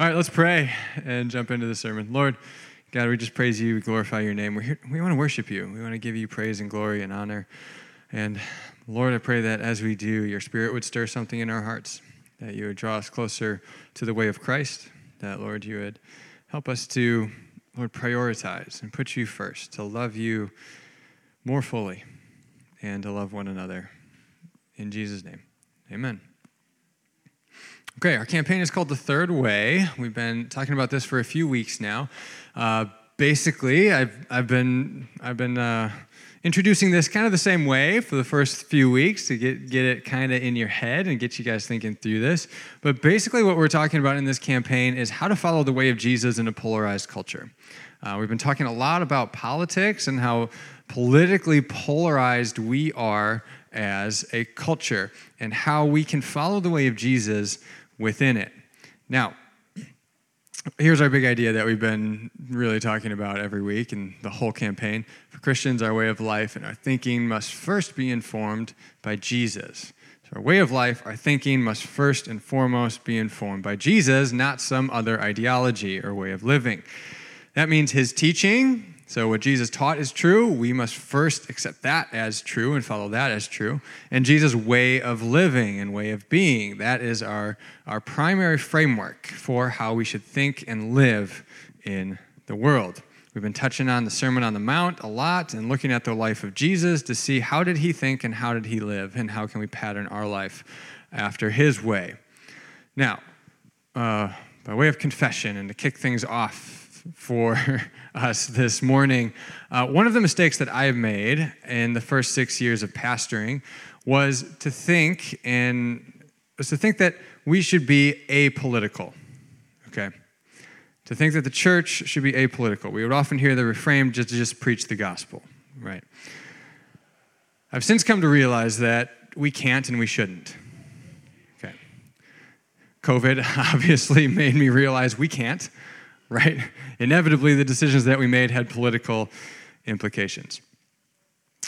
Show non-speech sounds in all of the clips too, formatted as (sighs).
All right, let's pray and jump into the sermon. Lord, God, we just praise you, we glorify your name. We're here, we want to worship you. We want to give you praise and glory and honor. And Lord, I pray that as we do, your spirit would stir something in our hearts, that you would draw us closer to the way of Christ, that, Lord, you would help us to, Lord, prioritize and put you first, to love you more fully and to love one another. In Jesus' name, amen. Okay, our campaign is called The Third Way. We've been talking about this for a few weeks now. Uh, basically, I've, I've been, I've been uh, introducing this kind of the same way for the first few weeks to get, get it kind of in your head and get you guys thinking through this. But basically, what we're talking about in this campaign is how to follow the way of Jesus in a polarized culture. Uh, we've been talking a lot about politics and how politically polarized we are as a culture and how we can follow the way of Jesus within it. Now, here's our big idea that we've been really talking about every week and the whole campaign. For Christians, our way of life and our thinking must first be informed by Jesus. So, our way of life, our thinking must first and foremost be informed by Jesus, not some other ideology or way of living. That means his teaching, so, what Jesus taught is true. We must first accept that as true and follow that as true. And Jesus' way of living and way of being, that is our, our primary framework for how we should think and live in the world. We've been touching on the Sermon on the Mount a lot and looking at the life of Jesus to see how did he think and how did he live and how can we pattern our life after his way. Now, uh, by way of confession and to kick things off for (laughs) us this morning. Uh, one of the mistakes that I have made in the first six years of pastoring was to think and was to think that we should be apolitical. Okay, to think that the church should be apolitical. We would often hear the refrain just to just preach the gospel, right? I've since come to realize that we can't and we shouldn't. Okay. COVID (laughs) obviously made me realize we can't right? (laughs) Inevitably, the decisions that we made had political implications.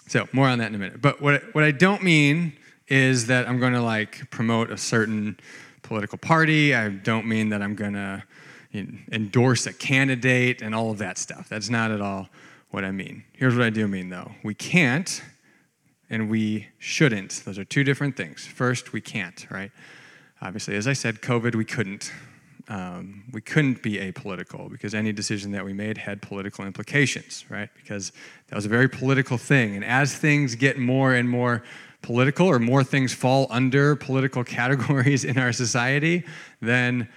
So, more on that in a minute. But what, what I don't mean is that I'm going to like promote a certain political party. I don't mean that I'm going to endorse a candidate and all of that stuff. That's not at all what I mean. Here's what I do mean, though we can't and we shouldn't. Those are two different things. First, we can't, right? Obviously, as I said, COVID, we couldn't um, we couldn't be apolitical because any decision that we made had political implications, right? Because that was a very political thing. And as things get more and more political, or more things fall under political (laughs) categories in our society, then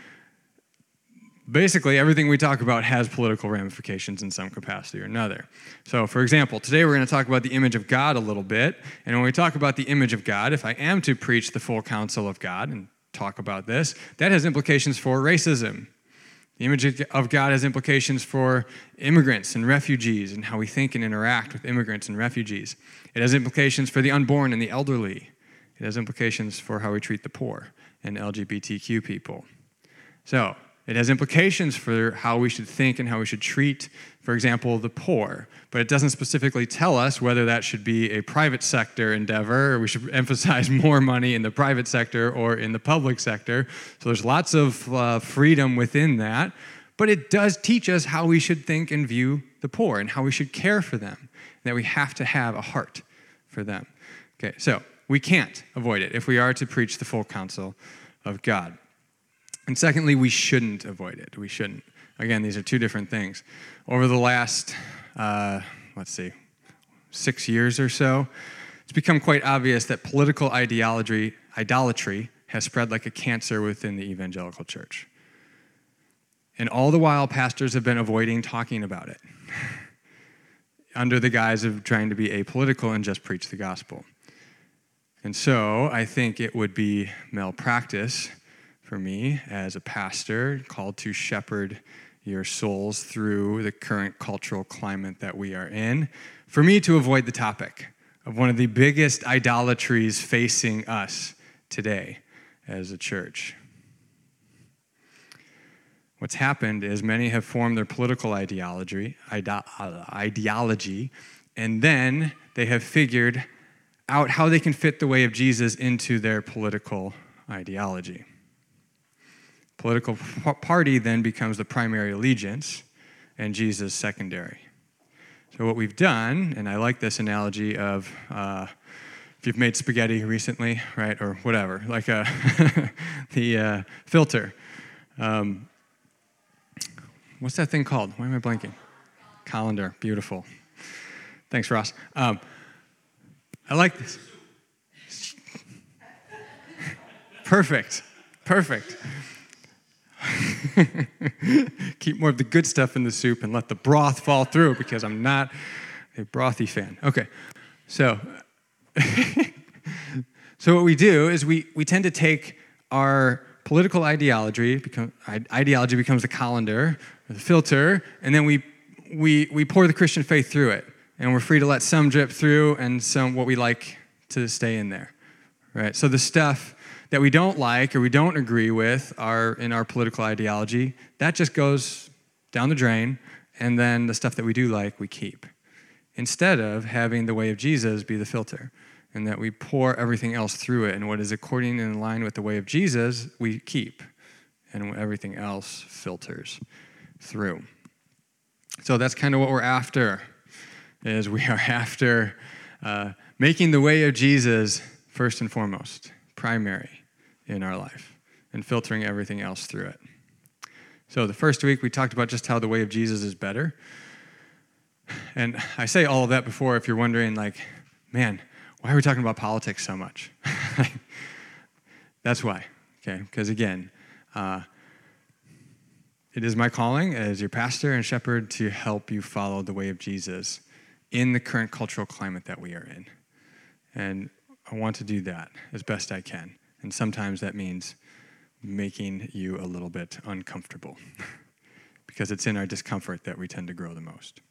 basically everything we talk about has political ramifications in some capacity or another. So, for example, today we're going to talk about the image of God a little bit. And when we talk about the image of God, if I am to preach the full counsel of God, and talk about this, that has implications for racism. The image of God has implications for immigrants and refugees and how we think and interact with immigrants and refugees. It has implications for the unborn and the elderly. It has implications for how we treat the poor and LGBTQ people. So, it has implications for how we should think and how we should treat, for example, the poor. But it doesn't specifically tell us whether that should be a private sector endeavor or we should (laughs) emphasize more money in the private sector or in the public sector. So there's lots of uh, freedom within that. But it does teach us how we should think and view the poor and how we should care for them, that we have to have a heart for them. Okay, so we can't avoid it if we are to preach the full counsel of God. And secondly, we shouldn't avoid it. We shouldn't. Again, these are two different things. Over the last, uh, let's see, six years or so, it's become quite obvious that political ideology, idolatry has spread like a cancer within the evangelical church. And all the while, pastors have been avoiding talking about it (laughs) under the guise of trying to be apolitical and just preach the gospel. And so I think it would be malpractice for me as a pastor called to shepherd your souls through the current cultural climate that we are in, for me to avoid the topic of one of the biggest idolatries facing us today as a church. What's happened is many have formed their political ideology, ideology, and then they have figured out how they can fit the way of Jesus into their political ideology. Political party then becomes the primary allegiance, and Jesus secondary. So, what we've done, and I like this analogy of uh, if you've made spaghetti recently, right, or whatever, like a (laughs) the uh, filter. Um, what's that thing called? Why am I blanking? Colander. Beautiful. Thanks, Ross. Um, I like this. (laughs) Perfect. Perfect. (laughs) Keep more of the good stuff in the soup and let the broth fall through because I'm not a brothy fan. Okay, so (laughs) so what we do is we, we tend to take our political ideology, become, ideology becomes the colander, the filter, and then we, we, we pour the Christian faith through it. And we're free to let some drip through and some what we like to stay in there. Right? So the stuff that we don't like or we don't agree with are in our political ideology, that just goes down the drain, and then the stuff that we do like, we keep. Instead of having the way of Jesus be the filter, and that we pour everything else through it, and what is according and in line with the way of Jesus, we keep, and everything else filters through. So that's kind of what we're after, is we are after uh, making the way of Jesus first and foremost primary in our life and filtering everything else through it. So, the first week we talked about just how the way of Jesus is better. And I say all of that before if you're wondering, like, man, why are we talking about politics so much? (laughs) That's why, okay? Because again, uh, it is my calling as your pastor and shepherd to help you follow the way of Jesus in the current cultural climate that we are in. And I want to do that as best I can. And sometimes that means making you a little bit uncomfortable (laughs) because it's in our discomfort that we tend to grow the most.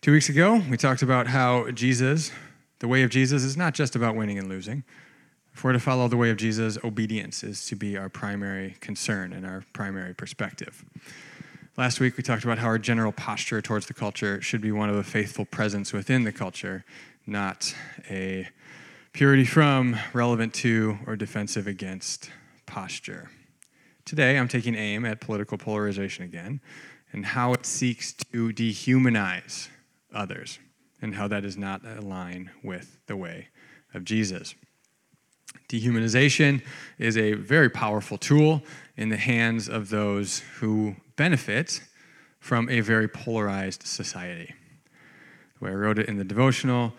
Two weeks ago, we talked about how Jesus, the way of Jesus, is not just about winning and losing. If we're to follow the way of Jesus, obedience is to be our primary concern and our primary perspective. Last week, we talked about how our general posture towards the culture should be one of a faithful presence within the culture, not a purity from, relevant to, or defensive against posture. Today, I'm taking aim at political polarization again and how it seeks to dehumanize others and how that does not align with the way of Jesus. Dehumanization is a very powerful tool in the hands of those who benefit from a very polarized society. Way I wrote it in the devotional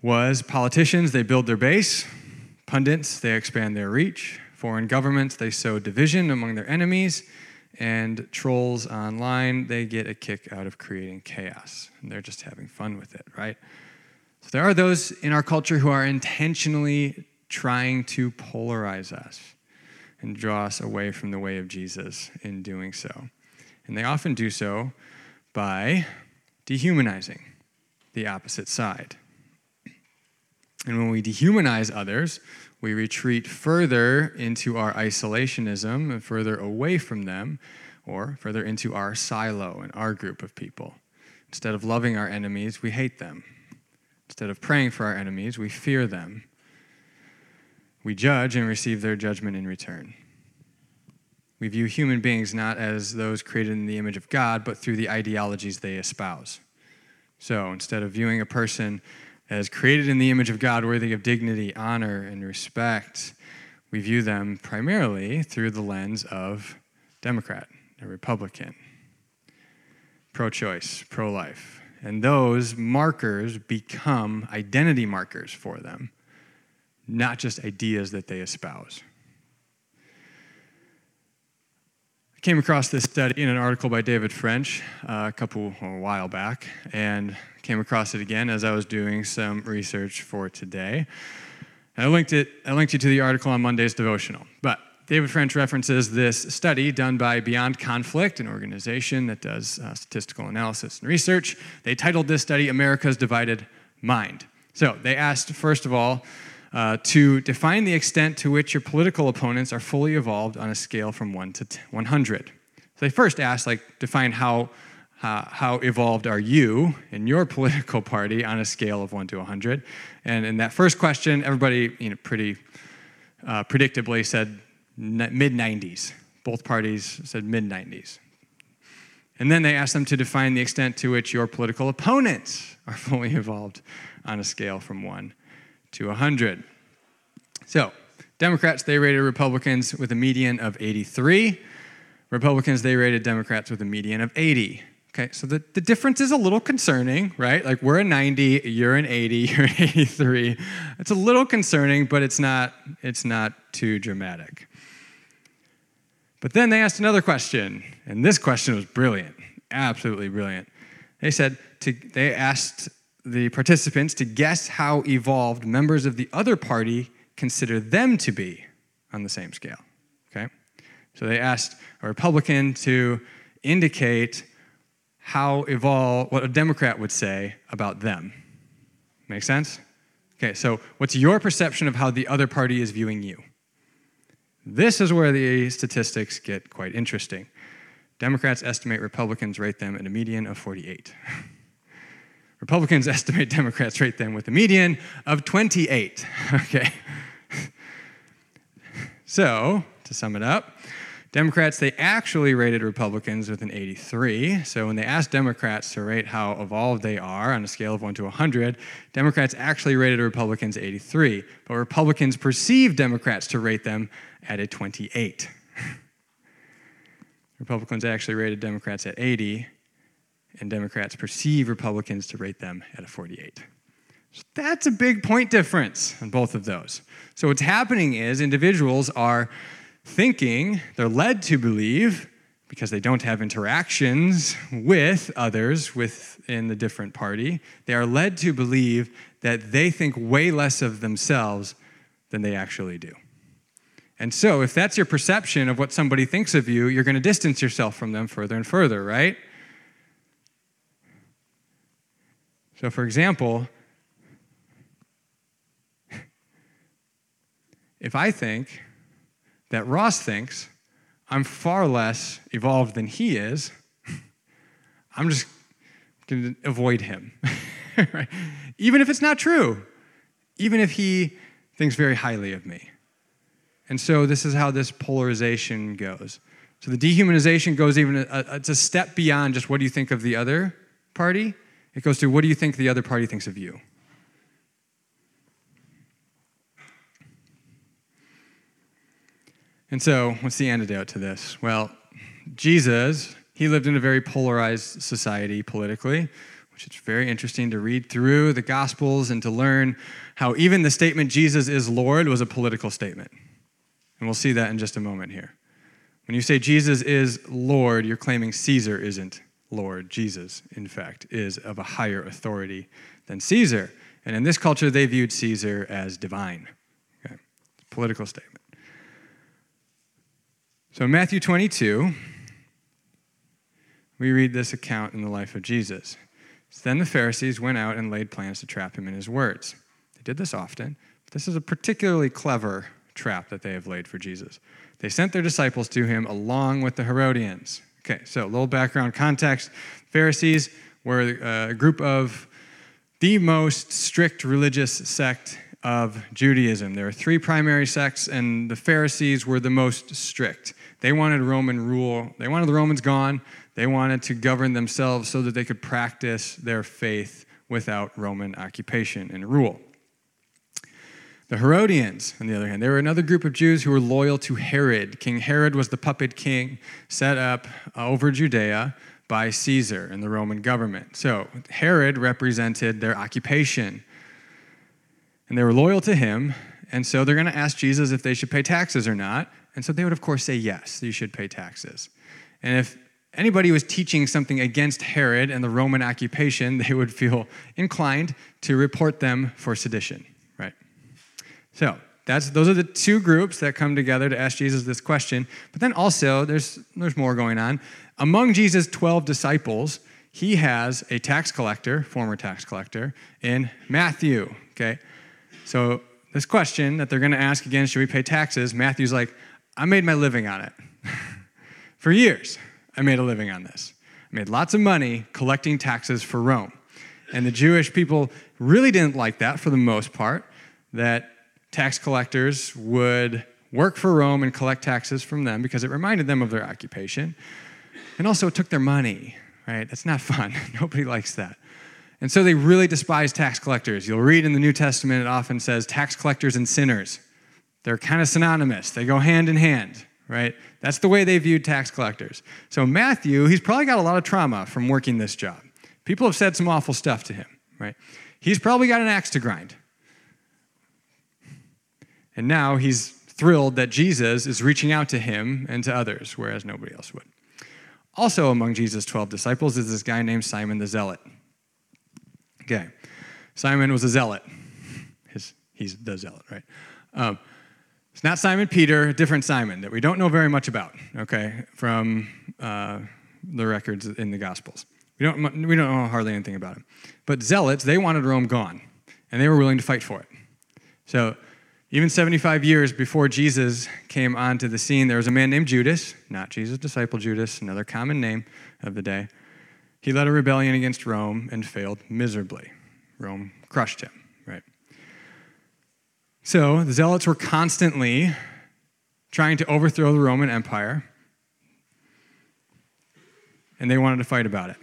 was politicians, they build their base, pundits, they expand their reach, foreign governments, they sow division among their enemies, and trolls online, they get a kick out of creating chaos. And they're just having fun with it, right? So there are those in our culture who are intentionally trying to polarize us and draw us away from the way of Jesus in doing so. And they often do so by dehumanizing the opposite side. And when we dehumanize others, we retreat further into our isolationism and further away from them, or further into our silo and our group of people. Instead of loving our enemies, we hate them. Instead of praying for our enemies, we fear them we judge and receive their judgment in return. We view human beings not as those created in the image of God, but through the ideologies they espouse. So instead of viewing a person as created in the image of God, worthy of dignity, honor, and respect, we view them primarily through the lens of Democrat, a Republican, pro choice, pro life. And those markers become identity markers for them not just ideas that they espouse. I came across this study in an article by David French uh, a couple a while back, and came across it again as I was doing some research for today. And I linked it. I linked you to the article on Monday's devotional. But David French references this study done by Beyond Conflict, an organization that does uh, statistical analysis and research. They titled this study "America's Divided Mind." So they asked, first of all, uh, to define the extent to which your political opponents are fully evolved on a scale from 1 to 100. So they first asked, like, define how, uh, how evolved are you in your (laughs) political party on a scale of 1 to 100. And in that first question, everybody, you know, pretty uh, predictably said mid 90s. Both parties said mid 90s. And then they asked them to define the extent to which your political opponents are (laughs) fully evolved on a scale from 1 to 100. So, Democrats, they rated Republicans with a median of 83. Republicans, they rated Democrats with a median of 80. Okay, so the, the difference is a little concerning, right? Like we're a 90, you're an 80, (laughs) you're an 83. It's a little concerning, but it's not, it's not too dramatic. But then they asked another question, and this question was brilliant, absolutely brilliant. They said, to, they asked the participants to guess how evolved members of the other party consider them to be on the same scale. Okay? So they asked a Republican to indicate how evolved, what a Democrat would say about them. Make sense? Okay, so what's your perception of how the other party is viewing you? This is where the statistics get quite interesting. Democrats estimate Republicans rate them at a median of 48. (laughs) Republicans (laughs) estimate Democrats rate them with a median of 28. (laughs) Okay. So, to sum it up, Democrats, they actually rated Republicans with an 83. So when they asked Democrats to rate how evolved they are on a scale of 1 to 100, Democrats actually rated Republicans 83. But Republicans perceived Democrats to rate them at a 28. (laughs) Republicans actually rated Democrats at 80, and Democrats perceive Republicans to rate them at a 48. So that's a big point difference on both of those. So what's happening is individuals are thinking, they're led to believe, because they don't have interactions with others within the different party, they are led to believe that they think way less of themselves than they actually do. And so, if that's your perception of what somebody thinks of you, you're going to distance yourself from them further and further, right? So, for example, if I think that Ross thinks I'm far less evolved than he is, (laughs) I'm just going to avoid him. (laughs) right? Even if it's not true, even if he thinks very highly of me. And so this is how this polarization goes. So the dehumanization goes even a, a, it's a step beyond just what do you think of the other party. It goes to what do you think the other party thinks of you. And so, what's the antidote to this? Well, Jesus, he lived in a very polarized society politically, which is very interesting to read through the Gospels and to learn how even the statement Jesus is Lord was a political statement. And we'll see that in just a moment here. When you say Jesus is Lord, you're claiming Caesar isn't Lord. Jesus, in fact, is of a higher authority than Caesar. And in this culture, they viewed Caesar as divine. Okay? Political statement. So, Matthew 22, we read this account in the life of Jesus. Then the Pharisees went out and laid plans to trap him in his words. They did this often, but this is a particularly clever trap that they have laid for Jesus. They sent their disciples to him along with the Herodians. Okay, so a little background context. Pharisees were uh, a group of the most strict religious sect of Judaism. There were three primary sects, and the Pharisees were the most strict. They wanted Roman rule. They wanted the Romans gone. They wanted to govern themselves so that they could practice their faith without Roman occupation and rule. The Herodians, on the other hand, they were another group of Jews who were loyal to Herod. King Herod was the puppet king set up uh, over Judea by Caesar and the Roman government. So Herod represented their occupation. And they were loyal to him, and so they're going to ask Jesus if they should pay taxes or not. And so they would, of course, say, yes, you should pay taxes. And if anybody was teaching something against Herod and the Roman occupation, (laughs) they would feel inclined to report them for sedition? So that's, those are the two groups that come together to ask Jesus this question. But then also, there's, there's more going on. Among Jesus' 12 disciples, he has a tax collector, former tax collector, in Matthew, okay? So this question that they're going to ask again, should we pay taxes? Matthew's like, I made my living on it. (laughs) for years, I made a living on this. I made lots of money collecting taxes for Rome. And the Jewish people really didn't like that for the most part, that tax collectors would work for Rome and collect taxes from them because it reminded them of their occupation. And also, it took their money, right? That's not fun. (laughs) Nobody likes that. And so they really despise tax collectors. You'll read in the New Testament, it often says tax collectors and sinners. They're kind of synonymous, they go hand in hand, right? That's the way they viewed tax collectors. So Matthew, he's probably got a lot of trauma from working this job. People have said some awful stuff to him, right? He's probably got an axe to grind. And now he's thrilled that Jesus is reaching out to him and to others, whereas nobody else would. Also, among Jesus' 12 disciples is this guy named Simon the Zealot. Okay, Simon was a zealot. His, he's the zealot, right? Um, it's not Simon Peter, a different Simon that we don't know very much about, okay, from uh, the records in the Gospels. We don't, we don't know hardly anything about him. But zealots, they wanted Rome gone, and they were willing to fight for it. So even 75 years before Jesus came onto the scene, there was a man named Judas, not Jesus' disciple Judas, another common name of the day. He led a rebellion against Rome and failed miserably. Rome crushed him, right? So the Zealots were constantly trying to overthrow the Roman Empire, and they wanted to fight about it.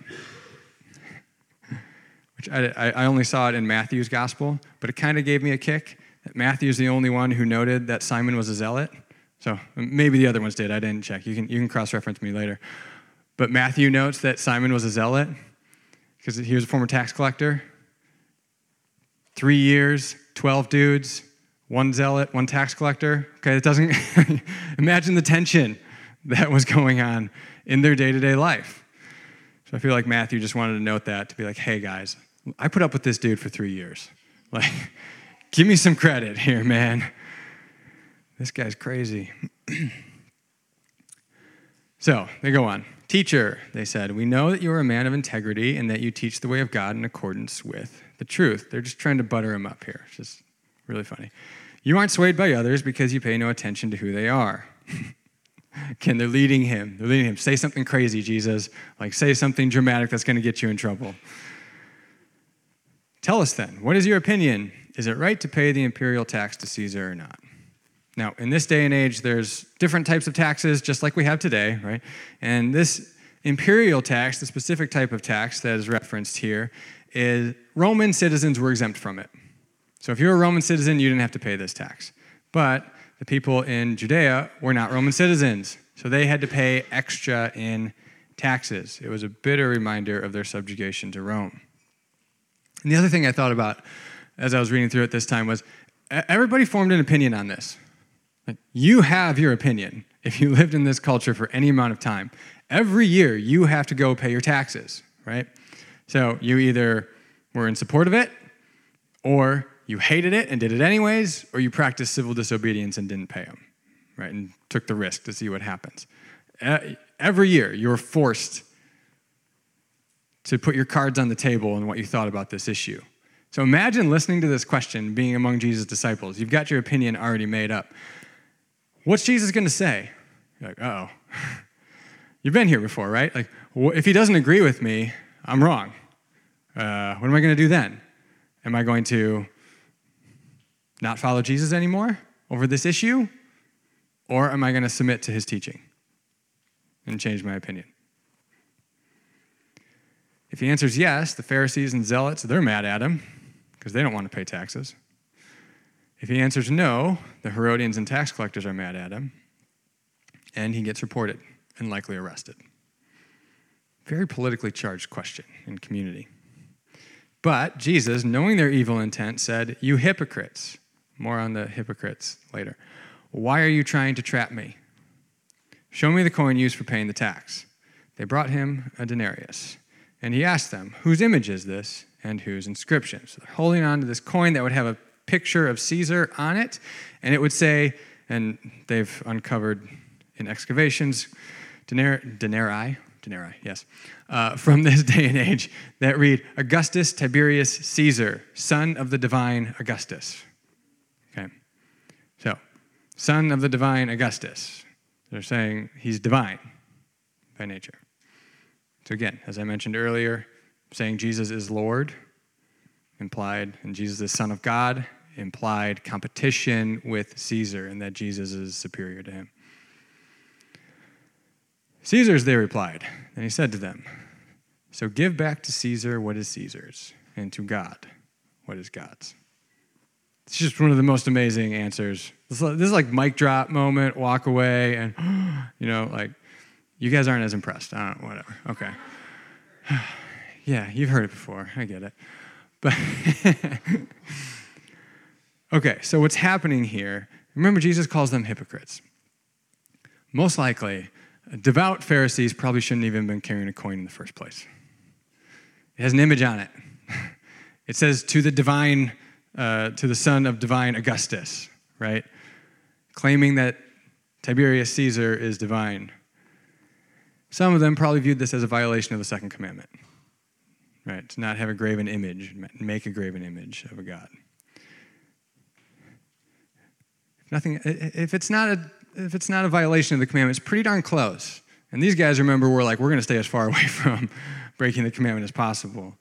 (laughs) Which I, I only saw it in Matthew's gospel, but it kind of gave me a kick Matthew's the only one who noted that Simon was a zealot. So maybe the other ones did. I didn't check. You can, you can cross reference me later. But Matthew notes that Simon was a zealot because he was a former tax collector. Three years, 12 dudes, one zealot, one tax collector. Okay, it doesn't. (laughs) imagine the tension that was going on in their day to day life. So I feel like Matthew just wanted to note that to be like, hey guys, I put up with this dude for three years. (laughs) Like, Give me some credit here, man. This guy's crazy. (clears throat) so they go on. Teacher, they said, we know that you are a man of integrity and that you teach the way of God in accordance with the truth. They're just trying to butter him up here. It's just really funny. You aren't swayed by others because you pay no attention to who they are. (laughs) Again, they're leading him. They're leading him. Say something crazy, Jesus. Like, say something dramatic that's going to get you in trouble. Tell us then, what is your opinion? Is it right to pay the imperial tax to Caesar or not? Now, in this day and age, there's different types of taxes, just like we have today, right? And this imperial tax, the specific type of tax that is referenced here, is Roman citizens were exempt from it. So if you're a Roman citizen, you didn't have to pay this tax. But the people in Judea were not Roman citizens, so they had to pay extra in taxes. It was a bitter reminder of their subjugation to Rome. And the other thing I thought about as I was reading through it this time was everybody formed an opinion on this. Like, you have your opinion if you (laughs) lived in this culture for any amount of time. Every year, you have to go pay your taxes, right? So you either were in support of it, or you hated it and did it anyways, or you practiced civil disobedience and didn't pay them, right? And took the risk to see what happens. Every year, you were forced to put your cards on the table and what you thought about this issue. So imagine listening to this question, being among Jesus' disciples. You've got your opinion already made up. What's Jesus going to say? You're like, oh. (laughs) You've been here before, right? Like, if he doesn't agree with me, I'm wrong. Uh, what am I going to do then? Am I going to not follow Jesus anymore over this issue? Or am I going to submit to his teaching and change my opinion? If he answers yes, the Pharisees and Zealots, they're mad at him because they don't want to pay taxes. If he answers no, the Herodians and tax collectors are mad at him, and he gets reported and likely arrested. Very politically charged question in community. But Jesus, knowing their evil intent, said, You hypocrites. More on the hypocrites later. Why are you trying to trap me? Show me the coin used for paying the tax. They brought him a denarius. And he asked them, Whose image is this? And whose inscription. So they're holding on to this coin that would have a picture of Caesar on it, and it would say, and they've uncovered in excavations, denarii, denarii, yes, uh, from this (laughs) day and age that read Augustus Tiberius Caesar, son of the divine Augustus. Okay, so son of the divine Augustus. They're saying he's divine by nature. So again, as I mentioned earlier, saying Jesus is Lord, implied, and Jesus is Son of God, implied competition with Caesar and that Jesus is superior to him. Caesar's, they replied. And he said to them, So give back to Caesar what is Caesar's, and to God what is God's. It's just one of the most amazing answers. This is like mic drop moment, walk away, and, (gasps) you know, like, you guys aren't as impressed. I don't know, whatever. Okay. (sighs) (sighs) yeah, you've heard it before. I get it. But, (laughs) okay, so what's happening here, remember, Jesus calls them hypocrites. Most likely, devout Pharisees probably shouldn't even have been carrying a coin in the first place. It has an image on it. (laughs) It says to the divine, uh, to the son of divine Augustus, right? Claiming that Tiberius Caesar is divine. Some of them probably viewed this as a violation of the second commandment, right? To not have a graven image, make a graven image of a god. If nothing, if it's not a, if it's not a violation of the commandment, it's pretty darn close. And these guys, remember, were like, we're going to stay as far (laughs) away from breaking the commandment as possible.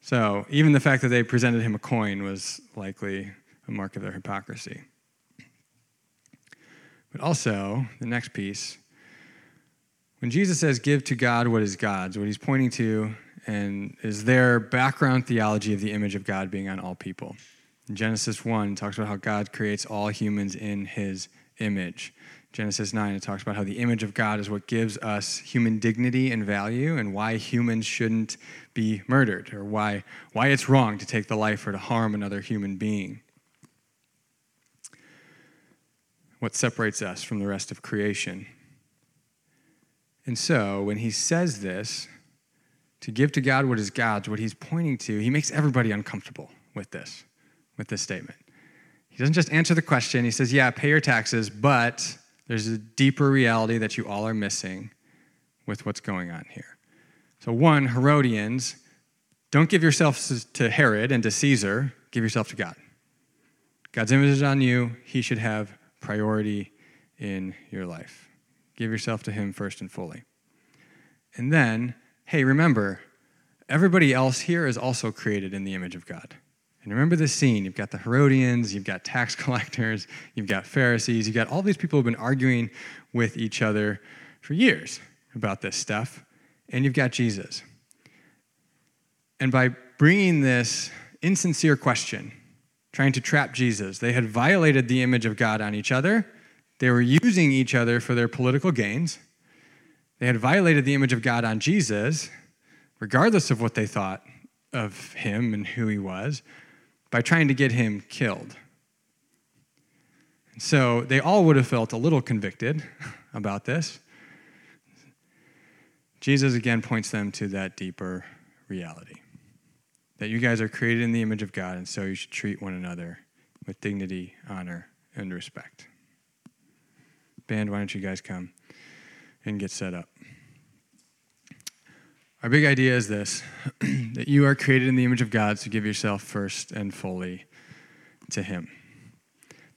So even the fact that they presented him a coin was likely a mark of their hypocrisy. But also, the next piece, when Jesus says, give to God what is God's, what he's pointing to and is their background theology of the image of God being on all people. In Genesis 1 talks about how God creates all humans in his image. Genesis 9, it talks about how the image of God is what gives us human dignity and value and why humans shouldn't be murdered or why, why it's wrong to take the life or to harm another human being. What separates us from the rest of creation. And so, when he says this, to give to God what is God's, what he's pointing to, he makes everybody uncomfortable with this, with this statement. He doesn't just answer the question, he says, Yeah, pay your taxes, but there's a deeper reality that you all are missing with what's going on here. So, one, Herodians, don't give yourself to Herod and to Caesar, give yourself to God. God's image is on you, He should have priority in your life. Give yourself to Him first and fully. And then, hey, remember, everybody else here is also created in the image of God. And remember this scene. You've got the Herodians, you've got tax (laughs) collectors, you've got Pharisees, you've got all these people who've been arguing with each other for years about this stuff. And you've got Jesus. And by bringing this insincere question, trying to trap Jesus, they had violated the image of God on each other. They were using each other for their political gains. They had violated the image of God on Jesus, regardless of what they thought of him and who he was by trying to get him killed. So they all would have felt a little convicted (laughs) about this. Jesus again points them to that deeper reality that you guys are created in the image of God, and so you should treat one another with dignity, honor, and respect. Band, why don't you guys come and get set up? Our big idea is this (clears throat) that you are created in the image of God, so give yourself first and fully to Him.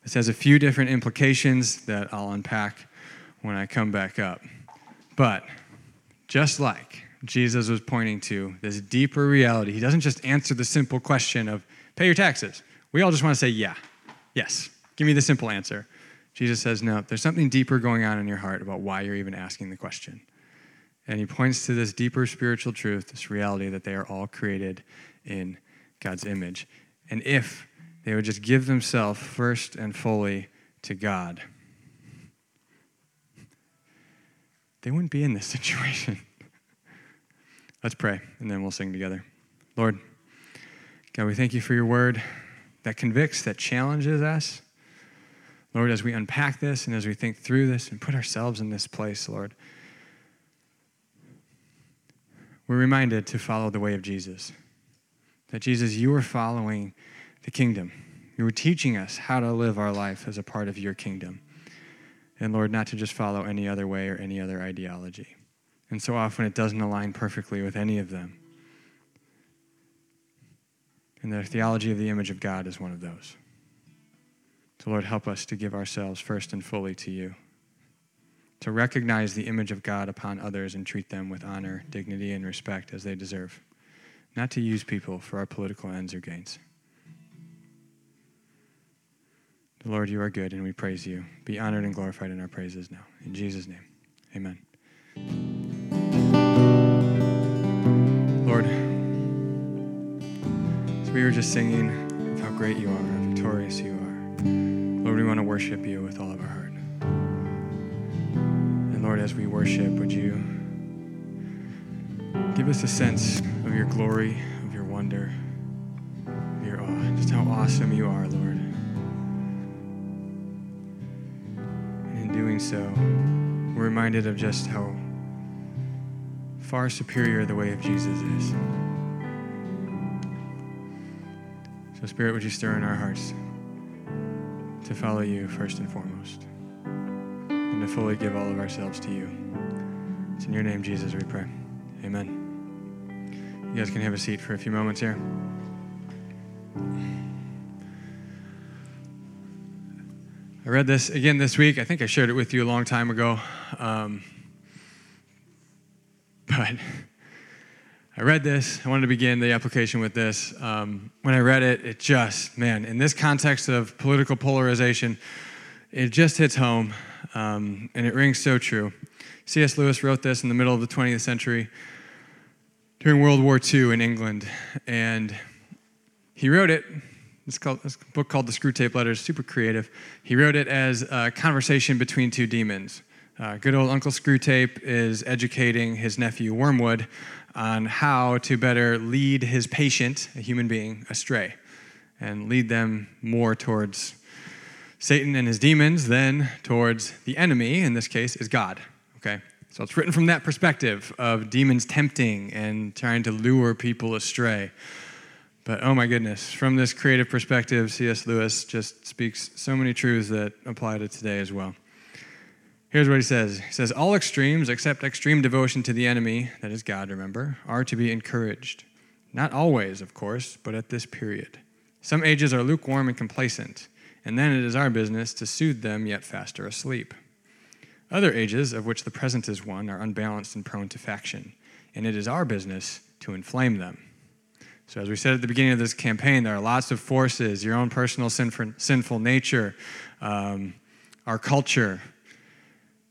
This has a few different implications that I'll unpack when I come back up. But just like Jesus was pointing to this deeper reality, He doesn't just answer the simple question of pay your taxes. We all just want to say, yeah, yes, give me the simple answer. Jesus says, no, there's something deeper going on in your heart about why you're even asking the question. And he points to this deeper spiritual truth, this reality that they are all created in God's image. And if they would just give themselves first and fully to God, they wouldn't be in this (laughs) situation. Let's pray, and then we'll sing together. Lord, God, we thank you for your word that convicts, that challenges us. Lord, as we unpack this and as we think through this and put ourselves in this place, Lord, we're reminded to follow the way of Jesus. That Jesus, you were following the kingdom. You were teaching us how to live our life as a part of your kingdom. And Lord, not to just follow any other way or any other ideology. And so often it doesn't align perfectly with any of them. And the theology of the image of God is one of those. So, Lord, help us to give ourselves first and fully to you to recognize the image of God upon others and treat them with honor, dignity, and respect as they deserve, not to use people for our political ends or gains. The Lord, you are good, and we praise you. Be honored and glorified in our praises now. In Jesus' name, amen. Lord, as we were just singing of how great you are, how victorious you are, Lord, we want to worship you with all of our heart. Lord, as we worship, would you give us a sense of your glory, of your wonder, of your awe, just how awesome you are, Lord. And in doing so, we're reminded of just how far superior the way of Jesus is. So, Spirit, would you stir in our hearts to follow you first and foremost to fully give all of ourselves to you? It's in your name, Jesus, we pray. Amen. You guys can have a seat for a few moments here. I read this again this week. I think I shared it with you a long time ago. Um, (laughs) but I read this. I wanted to begin the application with this. Um, when I read it, it just, man, in this context of political polarization, it just hits home um, and it rings so true. C.S. Lewis wrote this in the middle of the 20th century during World War II in England. And he wrote it it's, called, a book called The Screwtape Letters, super creative. He wrote it as a conversation between two demons. Uh, good old Uncle Screwtape is educating his nephew Wormwood on how to better lead his patient, a human being, astray and lead them more towards Satan and his demons then towards the enemy, in this case, is God. Okay? So it's written from that perspective of demons tempting and trying to lure people astray. But oh my goodness, from this creative perspective, C.S. Lewis just speaks so many truths that apply to today as well. Here's what he says He says, All extremes, except extreme devotion to the enemy, that is God, remember, are to be encouraged. Not always, of course, but at this period. Some ages are lukewarm and complacent, and then it is our business to soothe them yet faster asleep. Other ages, of which the present is one, are unbalanced and prone to faction, and it is our business to inflame them. So, as we said at the beginning of this campaign, there are lots of forces your own personal sinful, sinful nature, um, our culture,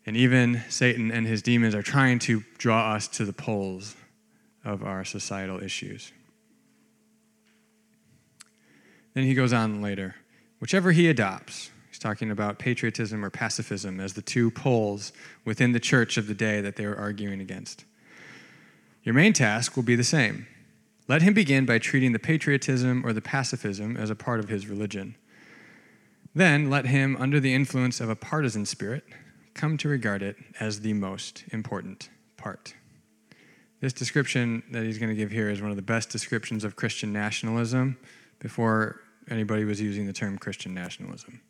and even Satan and his demons are trying to draw us to the poles of our societal issues. Then he goes on later. Whichever he adopts, he's talking about patriotism or pacifism as the two poles within the church of the day that they were arguing against. Your main task will be the same let him begin by treating the patriotism or the pacifism as a part of his religion. Then let him, under the influence of a partisan spirit, come to regard it as the most important part. This description that he's going to give here is one of the best descriptions of Christian nationalism before anybody was using the term Christian nationalism.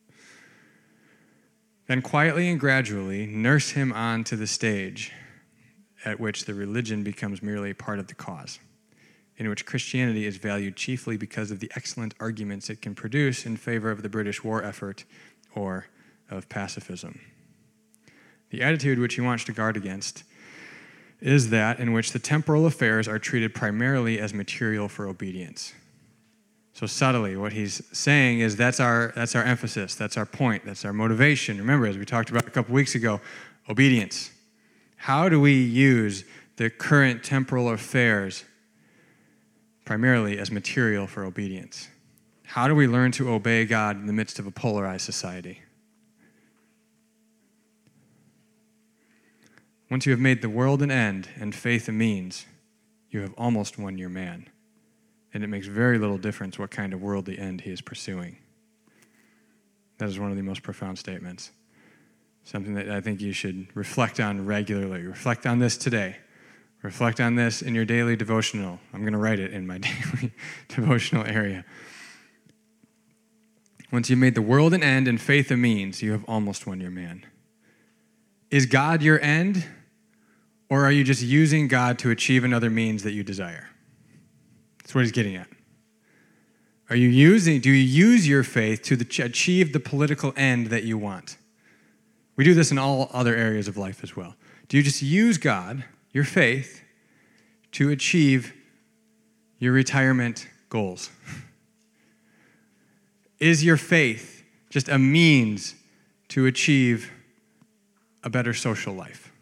Then quietly and gradually nurse him on to the stage at which the religion becomes merely part of the cause in which Christianity is valued chiefly because of the excellent arguments it can produce in favor of the British war effort or of pacifism. The attitude which he wants to guard against is that in which the temporal affairs are treated primarily as material for obedience. So subtly, what he's saying is that's our, that's our emphasis, that's our point, that's our motivation. Remember, as we talked about a couple weeks ago, obedience. How do we use the current temporal affairs primarily as material for obedience. How do we learn to obey God in the midst of a polarized society? Once you have made the world an end and faith a means, you have almost won your man. And it makes very little difference what kind of worldly end he is pursuing. That is one of the most profound statements. Something that I think you should reflect on regularly. Reflect on this today. Reflect on this in your daily devotional. I'm going to write it in my (laughs) daily devotional area. Once you've made the world an end and faith a means, you have almost won your man. Is God your end, or are you just using God to achieve another means that you desire? That's what he's getting at. Are you using, do you use your faith to the, achieve the political end that you want? We do this in all other areas of life as well. Do you just use God your faith to achieve your retirement goals? (laughs) Is your faith just a means to achieve a better social life?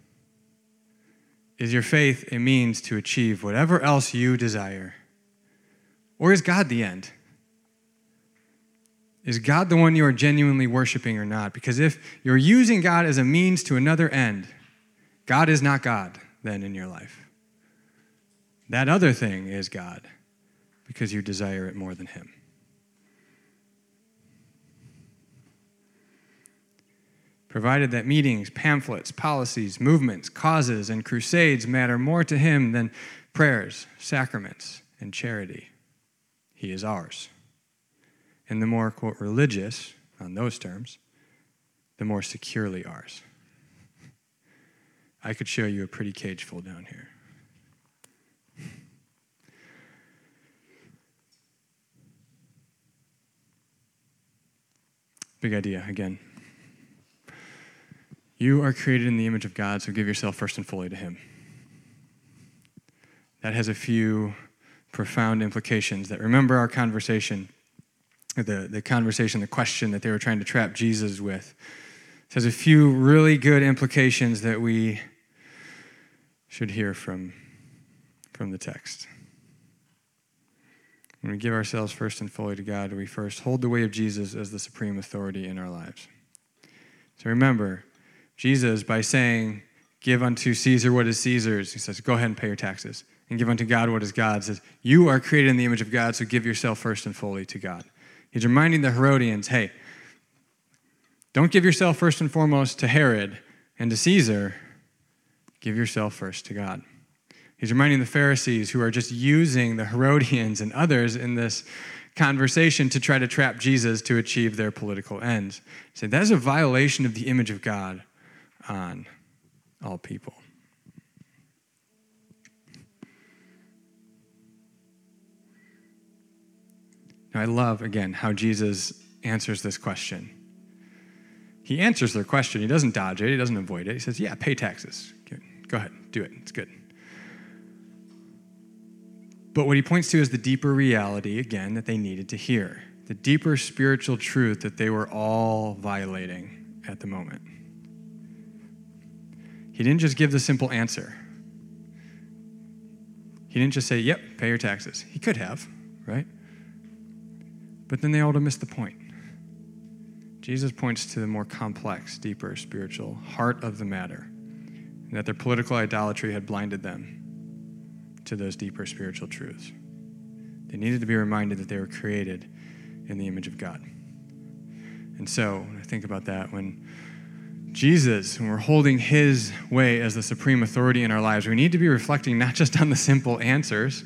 Is your faith a means to achieve whatever else you desire? Or is God the end? Is God the one you are genuinely worshiping or not? Because if you're using God as a means to another end, God is not God then in your life. That other thing is God because you desire it more than Him. Provided that meetings, pamphlets, policies, movements, causes, and crusades matter more to Him than prayers, sacraments, and charity, He is ours. And the more, quote, religious, on those terms, the more securely ours. I could show you a pretty cage full down here. Big idea again. You are created in the image of God, so give yourself first and fully to Him. That has a few profound implications that remember our conversation, the, the conversation, the question that they were trying to trap Jesus with. It has a few really good implications that we should hear from, from the text. When we give ourselves first and fully to God, we first hold the way of Jesus as the supreme authority in our lives. So remember, Jesus, by saying, Give unto Caesar what is Caesar's, he says, Go ahead and pay your taxes. And give unto God what is God's. Says, You are created in the image of God, so give yourself first and fully to God. He's reminding the Herodians, hey, don't give yourself first and foremost to Herod and to Caesar. Give yourself first to God. He's reminding the Pharisees who are just using the Herodians and others in this conversation to try to trap Jesus to achieve their political ends. He said, that is a violation of the image of God on all people. Now, I love, again, how Jesus answers this question. He answers their question. He doesn't dodge it, he doesn't avoid it. He says, Yeah, pay taxes. Go ahead, do it. It's good. But what he points to is the deeper reality, again, that they needed to hear the deeper spiritual truth that they were all violating at the moment. He didn't just give the simple answer. He didn't just say, yep, pay your taxes. He could have, right? But then they all have missed the point. Jesus points to the more complex, deeper spiritual heart of the matter, and that their political idolatry had blinded them to those deeper spiritual truths. They needed to be reminded that they were created in the image of God. And so, when I think about that, when Jesus, when we're holding his way as the supreme authority in our lives, we need to be reflecting not just on the simple answers,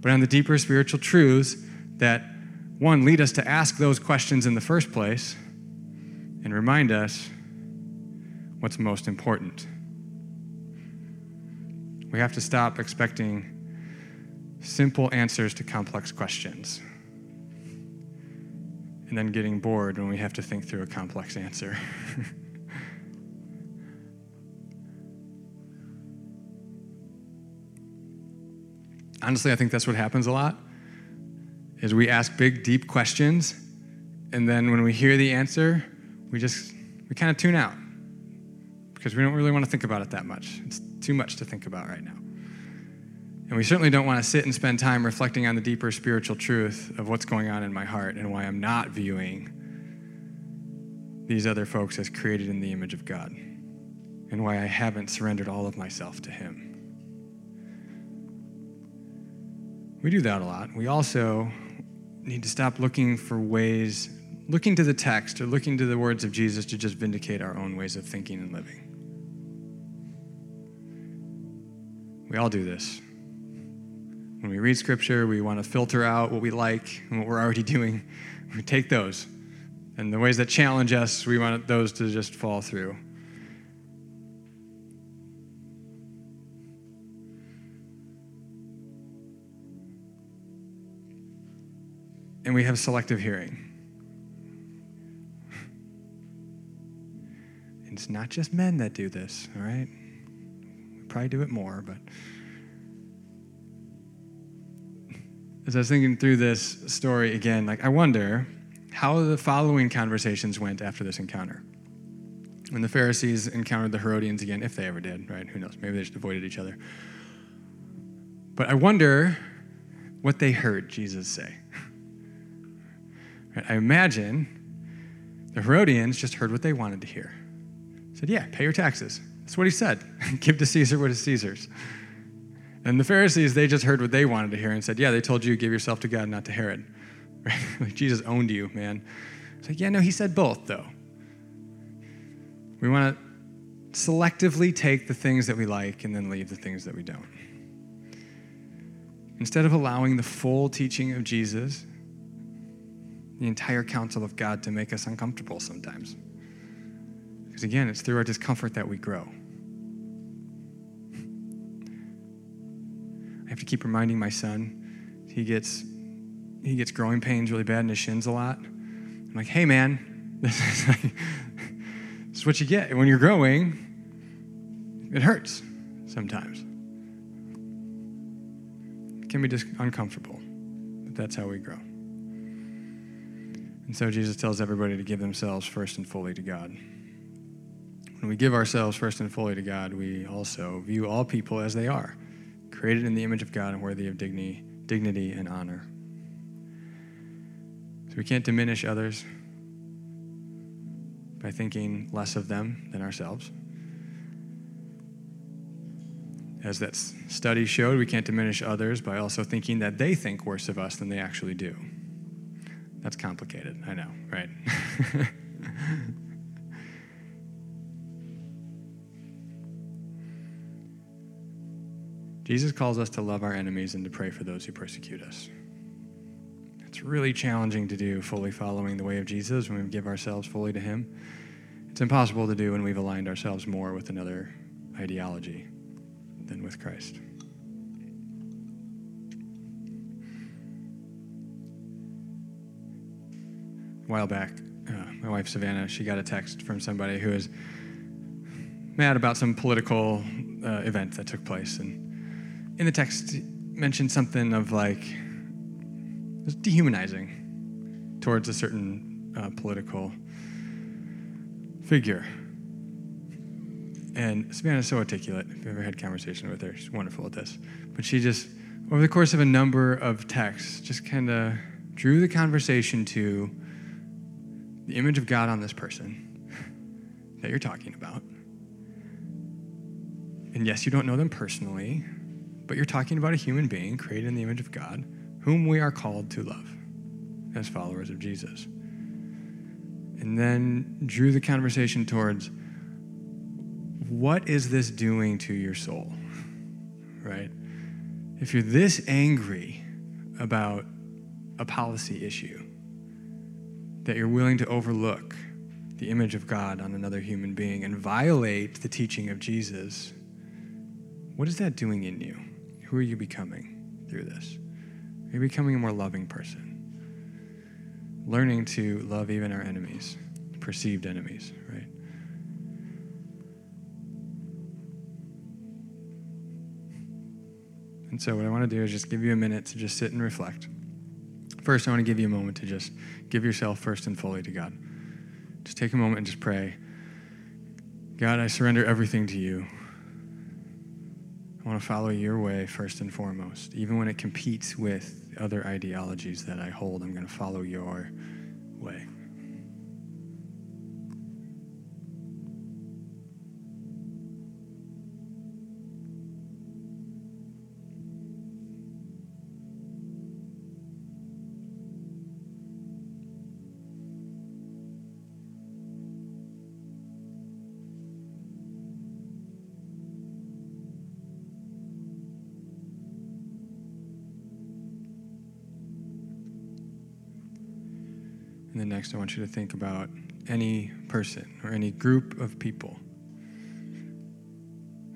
but on the deeper spiritual truths that, one, lead us to ask those questions in the first place and remind us what's most important. We have to stop expecting simple answers to complex questions and then getting bored when we have to think through a complex answer. (laughs) Honestly, I think that's what happens a lot. Is we ask big deep questions and then when we hear the answer, we just we kind of tune out because we don't really want to think about it that much. It's too much to think about right now. And we certainly don't want to sit and spend time reflecting on the deeper spiritual truth of what's going on in my heart and why I'm not viewing these other folks as created in the image of God and why I haven't surrendered all of myself to Him. We do that a lot. We also need to stop looking for ways, looking to the text or looking to the words of Jesus to just vindicate our own ways of thinking and living. We all do this. When we read scripture, we want to filter out what we like and what we're already doing. (laughs) We take those. And the ways that challenge us, we want those to just fall through. And we have selective hearing. And it's not just men that do this, all right? We probably do it more, but as I was thinking through this story again, like I wonder, how the following conversations went after this encounter. When the Pharisees encountered the Herodians again, if they ever did, right? Who knows? Maybe they just avoided each other. But I wonder what they heard Jesus say. I imagine the Herodians just heard what they wanted to hear. Said, Yeah, pay your taxes. That's what he said. (laughs) Give to Caesar what is Caesar's. And the Pharisees, they just heard what they wanted to hear and said, Yeah, they told you give yourself to God, not to Herod. (laughs) Right? like Jesus owned you, man. It's like, Yeah, no, he said both, though. We want to selectively take the things that we like and then leave the things that we don't. Instead of allowing the full teaching of Jesus, the entire counsel of God to make us uncomfortable sometimes. Because again, it's through our discomfort that we grow. I have to keep reminding my son. He gets he gets growing pains really bad in his shins a lot. I'm like, hey man, (laughs) this is, what you get. when you're growing, it hurts sometimes. It can be just uncomfortable, but that's how we grow. And so Jesus tells everybody to give themselves first and fully to God. When we give ourselves first and fully to God, we also view all people as they are, created in the image of God and worthy of dignity, dignity and honor. So we can't diminish others by thinking less of them than ourselves. As that study showed, we can't diminish others by also thinking that they think worse of us than they actually do. That's complicated, I know, right? (laughs) Jesus calls us to love our enemies and to pray for those who persecute us. It's really challenging to do fully following the way of Jesus when we give ourselves fully to Him. It's impossible to do when we've aligned ourselves more with another ideology than with Christ. While back, uh, my wife Savannah, she got a text from somebody who was mad about some political uh, event that took place, and in the text mentioned something of like it was dehumanizing towards a certain uh, political figure. And Savannah's so articulate. If you've ever had conversation with her, she's wonderful at this. But she just, over the course of a number of texts, just kind of drew the conversation to the image of God on this person that you're talking about. And yes, you don't know them personally, but you're talking about a human being created in the image of God whom we are called to love as followers of Jesus. And then drew the conversation towards what is this doing to your soul? Right? If you're this angry about a policy issue, that you're willing to overlook the image of God on another human being and violate the teaching of Jesus, what is that doing in you? Who are you becoming through this? Are You're becoming a more loving person. Learning to love even our enemies, perceived enemies, right? And so, what I want to do is just give you a minute to just sit and reflect. First, I want to give you a moment to just give yourself first and fully to God. Just take a moment and just pray God, I surrender everything to you. I want to follow your way first and foremost. Even when it competes with other ideologies that I hold, I'm going to follow your way. Then next, I want you to think about any person or any group of people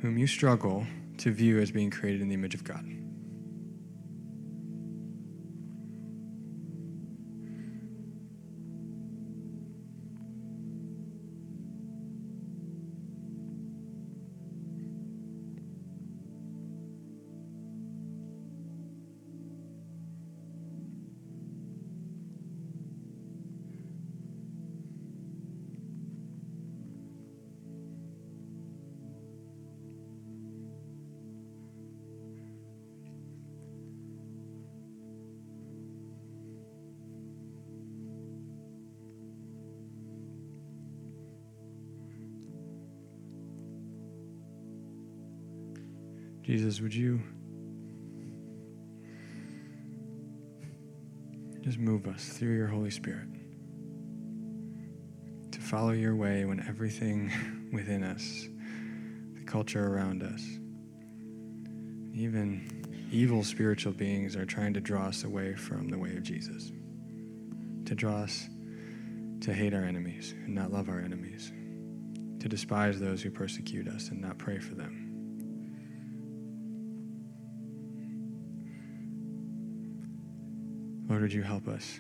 whom you struggle to view as being created in the image of God. Jesus, would you just move us through your Holy Spirit to follow your way when everything (laughs) within us, the culture around us, even evil spiritual beings are trying to draw us away from the way of Jesus, to draw us to hate our enemies and not love our enemies, to despise those who persecute us and not pray for them. Lord, would you help us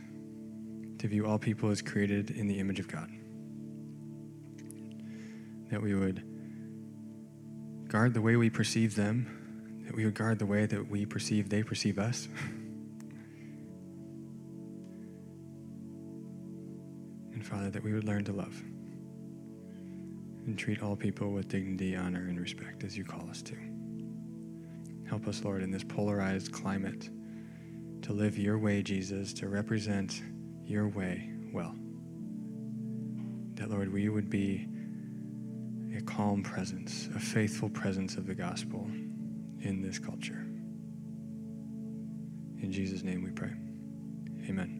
to view all people as created in the image of God? That we would guard the way we perceive them, that we would guard the way that we perceive they perceive us. (laughs) and Father, that we would learn to love and treat all people with dignity, honor, and respect as you call us to. Help us, Lord, in this polarized climate to live your way, Jesus, to represent your way well. That, Lord, we would be a calm presence, a faithful presence of the gospel in this culture. In Jesus' name we pray. Amen.